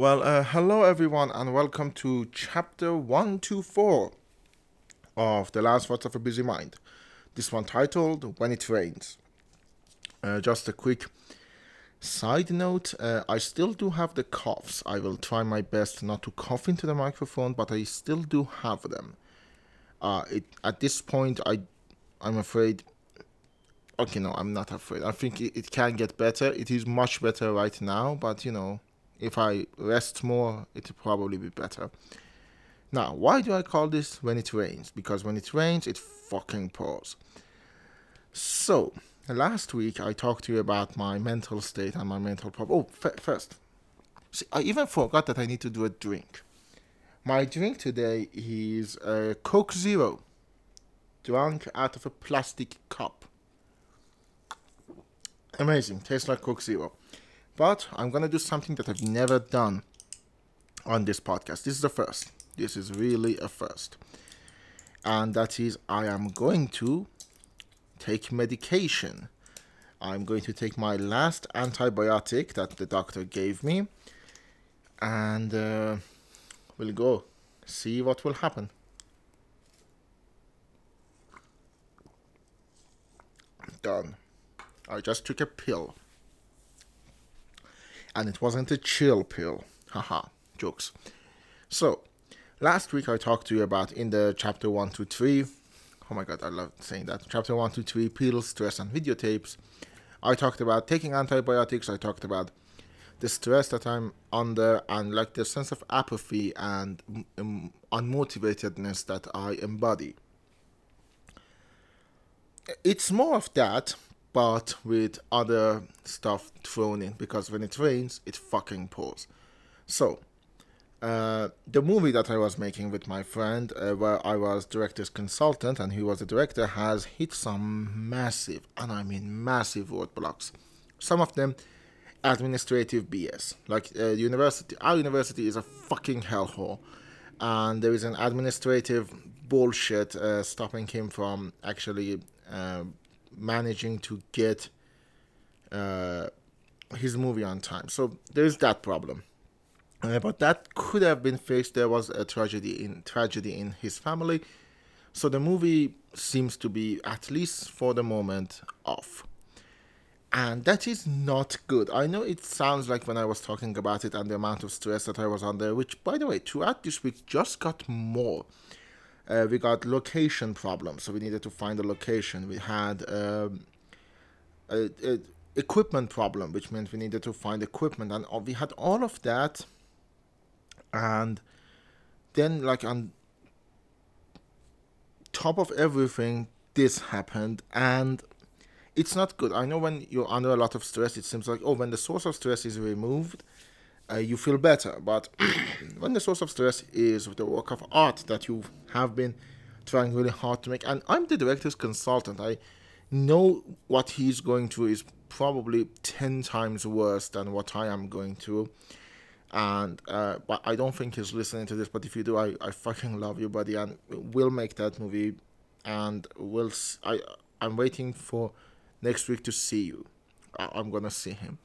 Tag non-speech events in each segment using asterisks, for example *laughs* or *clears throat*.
Well, uh, hello everyone, and welcome to chapter 124 of The Last Thoughts of a Busy Mind. This one titled When It Rains. Uh, just a quick side note uh, I still do have the coughs. I will try my best not to cough into the microphone, but I still do have them. Uh, it, at this point, I, I'm afraid. Okay, no, I'm not afraid. I think it, it can get better. It is much better right now, but you know, if I rest more, it'll probably be better. Now, why do I call this when it rains? Because when it rains, it fucking pours. So, last week I talked to you about my mental state and my mental problem. Oh, f- first, see, I even forgot that I need to do a drink. My drink today is a Coke Zero, drunk out of a plastic cup. Amazing, tastes like Coke Zero. But I'm gonna do something that I've never done on this podcast. This is the first. This is really a first. And that is, I am going to take medication. I'm going to take my last antibiotic that the doctor gave me. And uh, we'll go see what will happen. Done. I just took a pill and it wasn't a chill pill. Haha, jokes. So, last week I talked to you about in the chapter 1 to 3. Oh my god, I love saying that. Chapter 1 to 3 pills, stress, and videotapes. I talked about taking antibiotics. I talked about the stress that I'm under and like the sense of apathy and um, unmotivatedness that I embody. It's more of that, but with other stuff thrown in because when it rains, it fucking pours. So, uh, the movie that I was making with my friend, uh, where I was director's consultant and he was the director, has hit some massive, and I mean massive roadblocks. Some of them administrative BS. Like uh, university, our university is a fucking hellhole, and there is an administrative bullshit uh, stopping him from actually uh, managing to get uh, his movie on time. So there's that problem. Uh, but that could have been fixed. There was a tragedy in tragedy in his family, so the movie seems to be at least for the moment off, and that is not good. I know it sounds like when I was talking about it and the amount of stress that I was under, which by the way, throughout this week just got more. Uh, we got location problems, so we needed to find a location. We had um, a, a equipment problem, which meant we needed to find equipment, and we had all of that. And then, like on top of everything, this happened, and it's not good. I know when you're under a lot of stress, it seems like oh, when the source of stress is removed, uh, you feel better. But *clears throat* when the source of stress is the work of art that you have been trying really hard to make, and I'm the director's consultant, I know what he's going through is probably 10 times worse than what I am going through. And uh, but I don't think he's listening to this. But if you do, I, I fucking love you, buddy, and we'll make that movie. And we'll I I'm waiting for next week to see you. I, I'm gonna see him.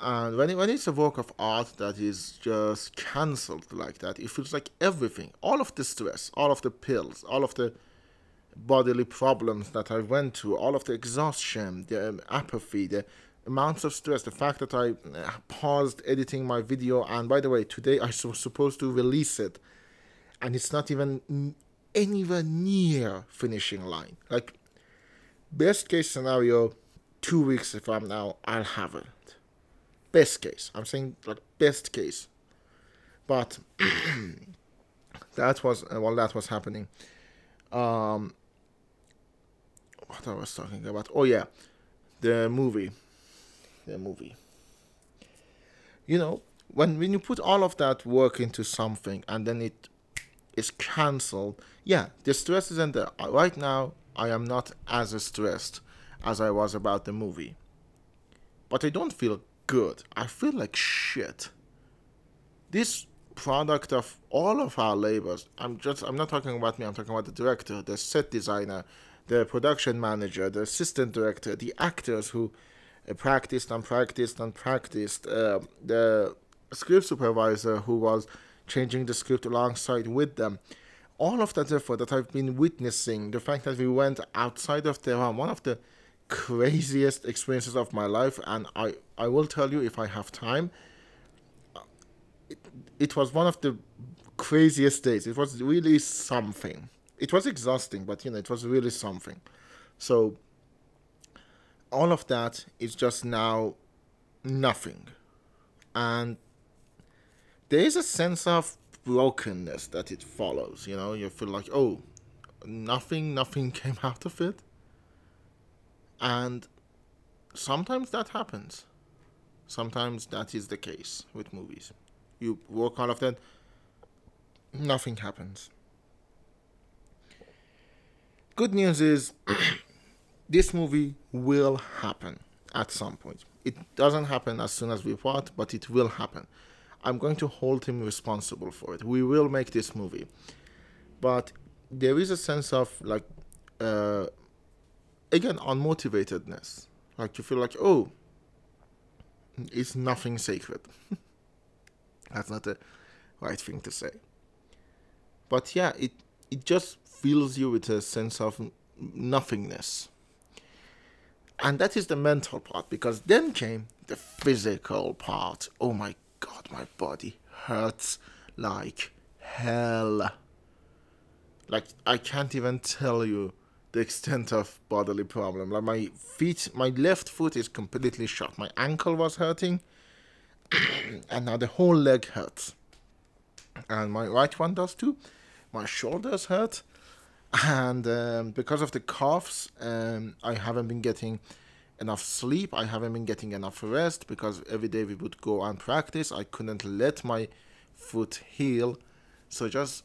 And when, it, when it's a work of art that is just cancelled like that, it feels like everything, all of the stress, all of the pills, all of the bodily problems that I went through, all of the exhaustion, the um, apathy, the amounts of stress, the fact that I uh, paused editing my video, and by the way, today I was supposed to release it, and it's not even anywhere near finishing line. Like, best case scenario, two weeks if I'm now, I'll have it best case. I'm saying like best case, but *clears throat* that was uh, while that was happening. Um, what I was talking about? Oh yeah, the movie, the movie. You know, when when you put all of that work into something and then it is cancelled, yeah, the stress isn't there. Right now, I am not as stressed as I was about the movie, but I don't feel good. I feel like shit. This product of all of our labors, I'm just I'm not talking about me, I'm talking about the director, the set designer, the production manager, the assistant director, the actors who uh, practiced and practiced and practiced, uh, the script supervisor who was changing the script alongside with them. All of that effort that I've been witnessing, the fact that we went outside of Tehran, one of the craziest experiences of my life, and I, I will tell you if I have time. It, it was one of the craziest days. It was really something. It was exhausting, but you know, it was really something. So, all of that is just now nothing. And there is a sense of brokenness that it follows. You know, you feel like, oh, nothing, nothing *laughs* came out of it. And sometimes that happens. Sometimes that is the case with movies. You work out of that, nothing happens. Good news is *clears throat* this movie will happen at some point. It doesn't happen as soon as we thought, but it will happen. I'm going to hold him responsible for it. We will make this movie. But there is a sense of like uh, again unmotivatedness. Like you feel like oh it's nothing sacred. *laughs* That's not the right thing to say. But yeah it it just fills you with a sense of nothingness. And that is the mental part because then came the physical part. Oh my god my body hurts like hell. Like i can't even tell you the extent of bodily problem. Like my feet, my left foot is completely shot. My ankle was hurting, *clears throat* and now the whole leg hurts. And my right one does too. My shoulders hurt, and um, because of the coughs, um, I haven't been getting enough sleep. I haven't been getting enough rest because every day we would go and practice. I couldn't let my foot heal, so just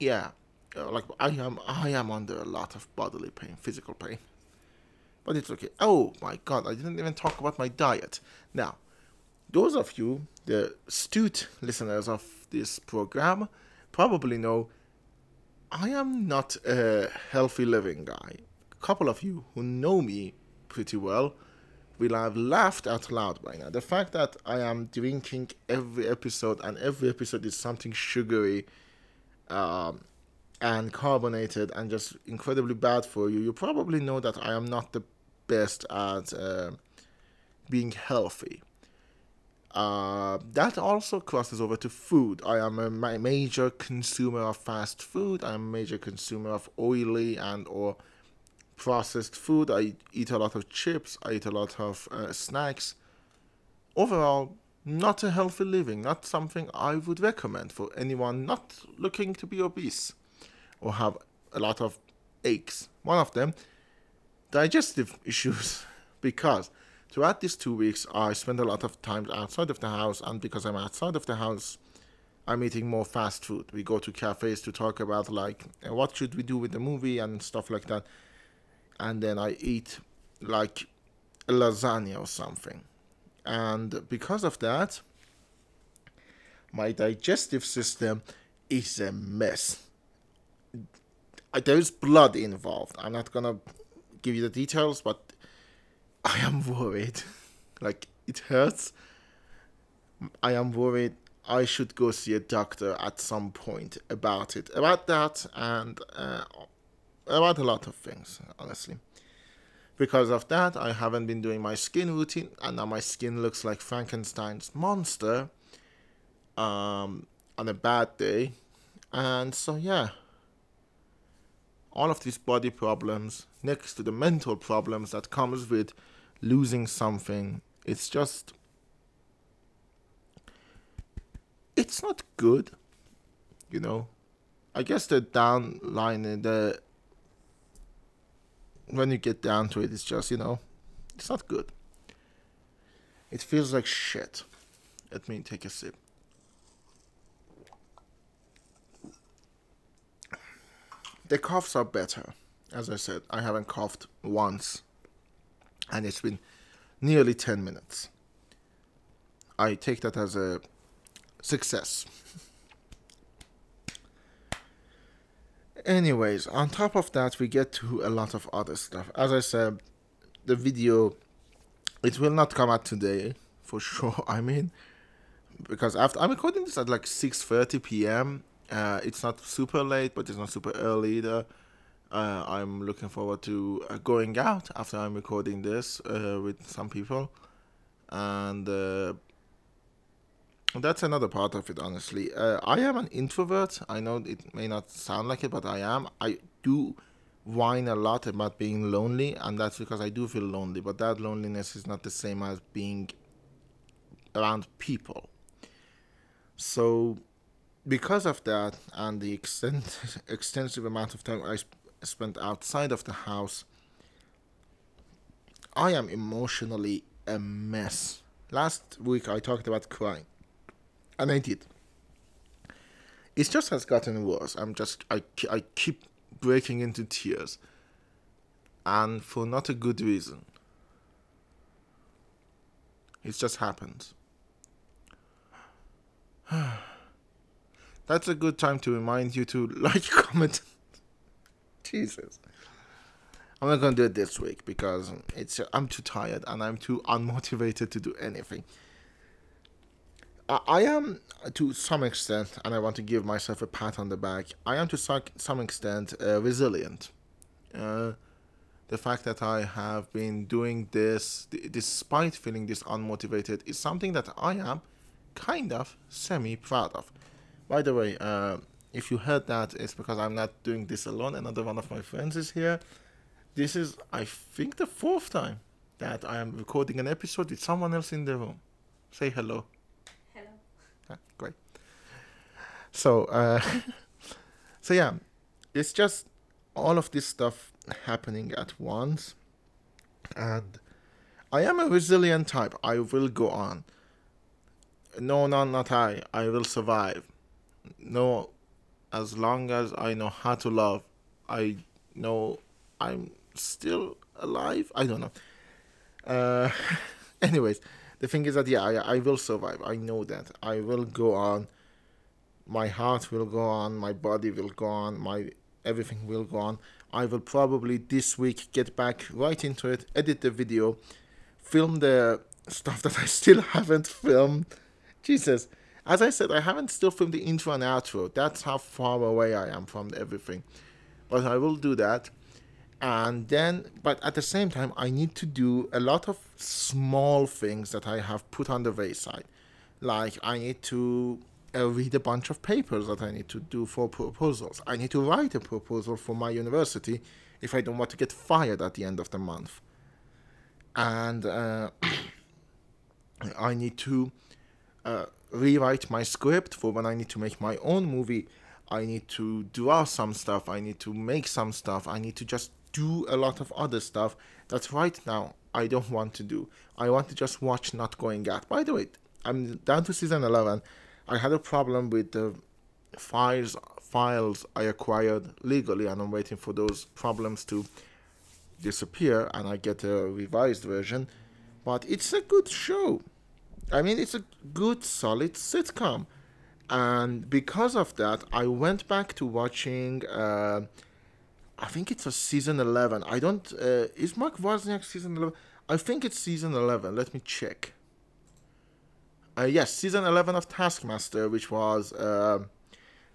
yeah, uh, like I am I am under a lot of bodily pain, physical pain. But it's okay. Oh my god, I didn't even talk about my diet. Now, those of you, the astute listeners of this program, probably know I am not a healthy living guy. A couple of you who know me pretty well will have laughed out loud by now. The fact that I am drinking every episode and every episode is something sugary, um, and carbonated and just incredibly bad for you, you probably know that I am not the best at uh, being healthy. Uh, that also crosses over to food. I am a major consumer of fast food. I'm a major consumer of oily and or processed food. I eat a lot of chips. I eat a lot of uh, snacks. Overall, not a healthy living. Not something I would recommend for anyone not looking to be obese or have a lot of aches. One of them, digestive *laughs* issues, because throughout these two weeks I spend a lot of time outside of the house, and because I'm outside of the house, I'm eating more fast food. We go to cafes to talk about like uh, what should we do with the movie and stuff like that, and then I eat like lasagna or something, and because of that, my digestive system is a mess there's blood involved. I'm not gonna give you the details, but I am worried. *laughs* like it hurts. I am worried. I should go see a doctor at some point about it, about that, and uh, about a lot of things, honestly. Because of that, I haven't been doing my skin routine, and now my skin looks like Frankenstein's monster um, on a bad day. And so, yeah, all of these body problems next to the mental problems that comes with losing something. It's just it's not good you know. I guess the down line in the when you get down to it it's just you know it's not good. It feels like shit. Let me take a sip The coughs are better. As I said, I haven't coughed once, and it's been nearly 10 minutes. I take that as a success. Anyways, on top of that, we get to a lot of other stuff. As I said, the video, it will not come out today, for *laughs* sure. I mean, because after I'm recording this at like 6:30 p.m. Uh, it's not super late, but it's not super early either. Uh, I'm looking forward to uh, going out after I'm recording this uh, with some people, and uh, that's another part of it. Honestly, uh, I am an introvert. I know it may not sound like it, but I am. I do whine a lot about being lonely, and that's because I do feel lonely. But that loneliness is not the same as being around people. So, because of that, and the extent, *laughs* extensive amount of time I sp- spent outside of the house, I am emotionally a mess. Last week I talked about crying, and I did. It just has gotten worse. I'm just I I keep breaking into tears, and for not a good reason. It just happens. *sighs* *sighs* That's a good time to remind you to *laughs* like, comment. Jesus. I'm not gonna do it this week because it's I'm too tired and I'm too unmotivated to do anything. I, am to some extent, and I want to give myself a pat on the back. I am to some extent uh, resilient. Uh, the fact that I have been doing this d- despite feeling this unmotivated is something that I am kind of semi proud of. By the way, uh, if you heard that, it's because I'm not doing this alone. Another one of my friends is here. This is, I think, the fourth time that I am recording an episode with someone else in the room. Say hello. Hello. Ah, great. So, uh, *laughs* so yeah, it's just all of this stuff happening at once, and I am a resilient type. I will go on. No, no, not I. I will survive. No, as long as I know how to love, I know I'm still alive. I don't know. Uh, *laughs* anyways, the thing is that yeah, I, I will survive. I know that. I will go on. My heart will go on. My body will go on. My everything will go on. I will probably this week get back right into it, edit the video, film the stuff that I still *laughs* haven't filmed. Jesus, as I said, I haven't still filmed the intro and outro. That's how far away I am from everything. But I will do that. And then, but at the same time, I need to do a lot of small things that I have put on the wayside. Like, I need to uh, read a bunch of papers that I need to do for proposals. I need to write a proposal for my university if I don't want to get fired at the end of the month. And uh, *clears throat* I need to uh, rewrite my script for when I need to make my own movie. I need to draw some stuff. I need to make some stuff. I need to just do a lot of other stuff that right now I don't want to do. I want to just watch Not Going Out. By the way, I'm down to season 11. I had a problem with the files files I acquired legally, and I'm waiting for those problems to disappear and I get a revised version. But it's a good show. I mean, it's a good, solid sitcom. And because of that, I went back to watching. Uh, I think it's a season eleven. I don't. Uh, is Mark Wozniak season eleven? I think it's season eleven. Let me check. Uh, yes, season eleven of Taskmaster, which was uh,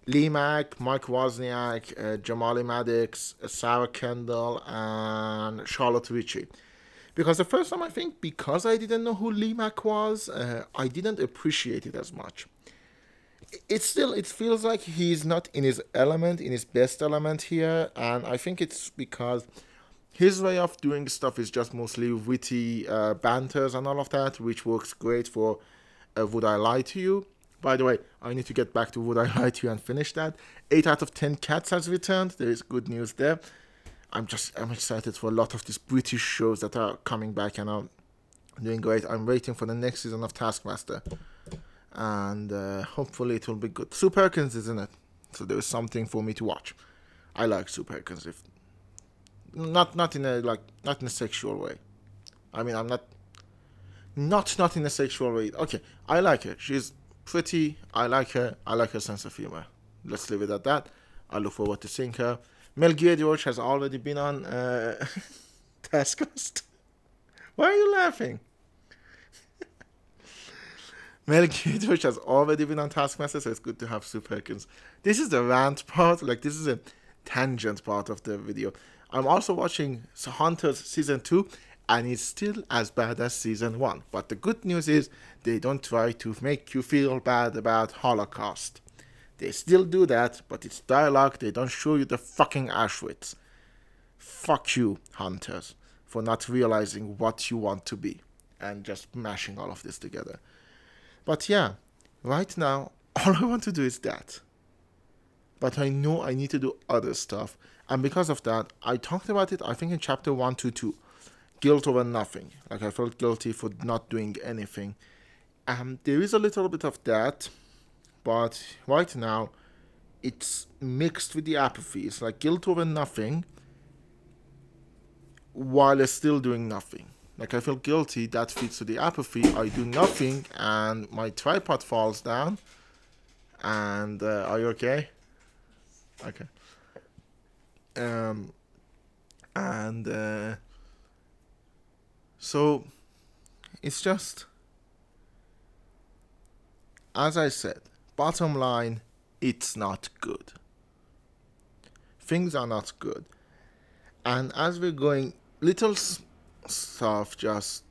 Lee Mack, Mark Wozniak, uh, Jamali Maddix, Sarah Kendall, and Charlotte Ritchie because the first time I think because I didn't know who Lee Mack was, uh, I didn't appreciate it as much. It still it feels like he's not in his element, in his best element here, and I think it's because his way of doing stuff is just mostly witty uh, banters and all of that, which works great for uh, Would I Lie to You? By the way, I need to get back to Would I Lie to You and finish that. 8 out of 10 cats has returned. There is good news there. I'm just I'm excited for a lot of these British shows that are coming back and are doing great. I'm waiting for the next season of Taskmaster, and uh, hopefully it will be good. Sue Perkins is in it, so there is something for me to watch. I like Sue Perkins, if not not in a like not in a sexual way. I mean, I'm not not not in a sexual way. Okay, I like her. She's pretty. I like her. I like her sense of humor. Let's leave it at that. I look forward to seeing her. Mel George has already been on uh, *laughs* Taskmaster. Why are you laughing? *laughs* Mel Gibson has already been on Taskmaster, so it's good to have Sue Perkins. This is the rant part, like this is a tangent part of the video. I'm also watching Hunters season 2 and it's still as bad as season 1. But the good news is they don't try to make you feel bad about Holocaust. They still do that, but it's dialogue, they don't show you the fucking Auschwitz. Fuck you, Hunters, for not realizing what you want to be and just mashing all of this together. But yeah, right now, *laughs* all I want to do is that. But I know I need to do other stuff. And because of that, I talked about it, I think, in chapter 122 guilt over nothing. Like I felt guilty for not doing anything. Um, there is a little bit of that, but right now it's mixed with the apathy. It's like guilt over nothing while it's still doing nothing. Like I feel guilty, that feeds to the apathy. I do nothing and my tripod falls down. And uh, are you okay? Okay. Um, and uh, so it's just, as I said, bottom line, it's not good. Things are not good. And as we're going, little stuff just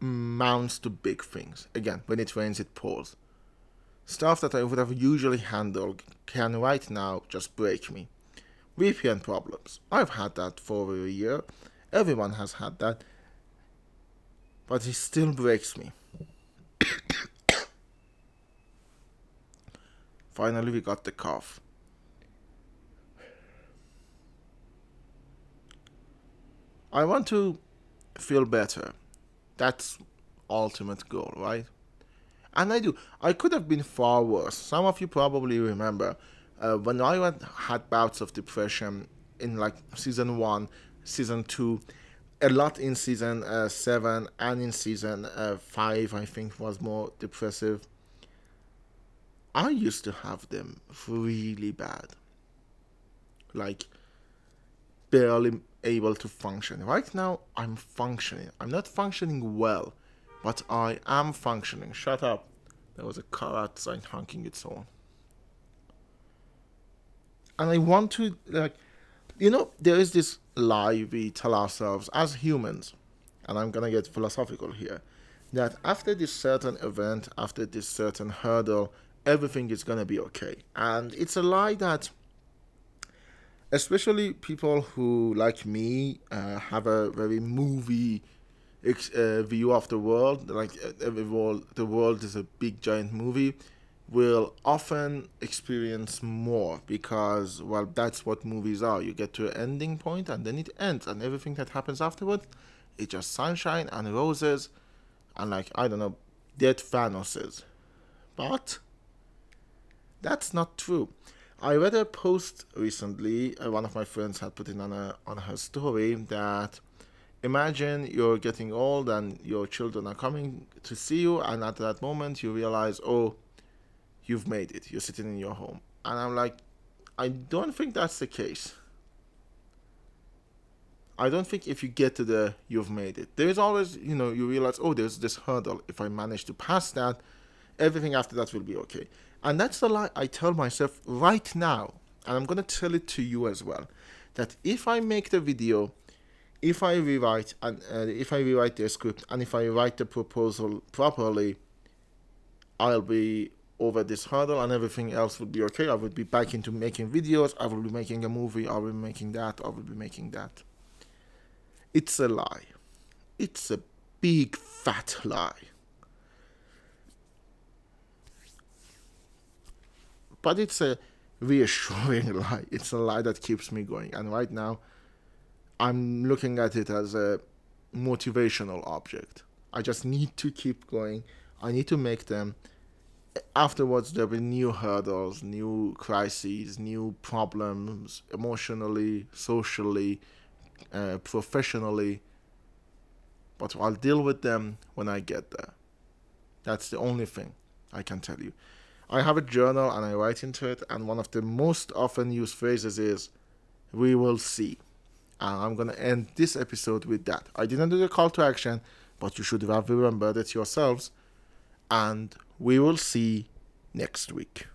mounts to big things. Again, when it rains, it pours. Stuff that I would have usually handled can right now just break me. VPN problems. I've had that for a year. Everyone has had that but it still breaks me. Finally, we got the cough. I want to feel better. That's ultimate goal, right? And I do. I could have been far worse. Some of you probably remember uh, when I had bouts of depression in like season one, season two, a lot in season uh, seven and in season uh, five. I think was more depressive. I used to have them really bad, like barely able to function. Right now, I'm functioning. I'm not functioning well, but I am functioning. Shut up. There was a car outside honking its horn. And I want to like you know, there is this lie we tell ourselves as humans, and I'm gonna get philosophical here, that after this certain event, after this certain hurdle, everything is gonna be okay. And it's a lie that, especially people who, like me, uh, have a very movie uh, view of the world, like uh, every world, the world is a big giant movie will often experience more because well that's what movies are you get to an ending point and then it ends and everything that happens afterward it's just sunshine and roses and like i don't know dead thanoses but that's not true i read a post recently uh, one of my friends had put in on a on her story that imagine you're getting old and your children are coming to see you and at that moment you realize oh you've made it. You're sitting in your home. And I'm like, I don't think that's the case. I don't think if you get to the you've made it. There is always, you know, you realize, oh, there's this hurdle. If I manage to pass that, everything after that will be okay. And that's the lie I tell myself right now. And I'm going to tell it to you as well. That if I make the video, if I rewrite and uh, if I rewrite the script and if I write the proposal properly, I'll be over this hurdle and everything else would be okay. I would be back into making videos. I will be making a movie. I will be making that. I will be making that. It's a lie. It's a big fat lie. But it's a reassuring *laughs* lie. It's a lie that keeps me going. And right now, I'm looking at it as a motivational object. I just need to keep going. I need to make them afterwards there'll be new hurdles, new crises, new problems emotionally, socially, uh, professionally. But I'll deal with them when I get there. That's the only thing I can tell you. I have a journal and I write into it, and one of the most often used phrases is, We will see. And I'm going to end this episode with that. I didn't do the call to action, but you should have remembered it yourselves. And we will see next week.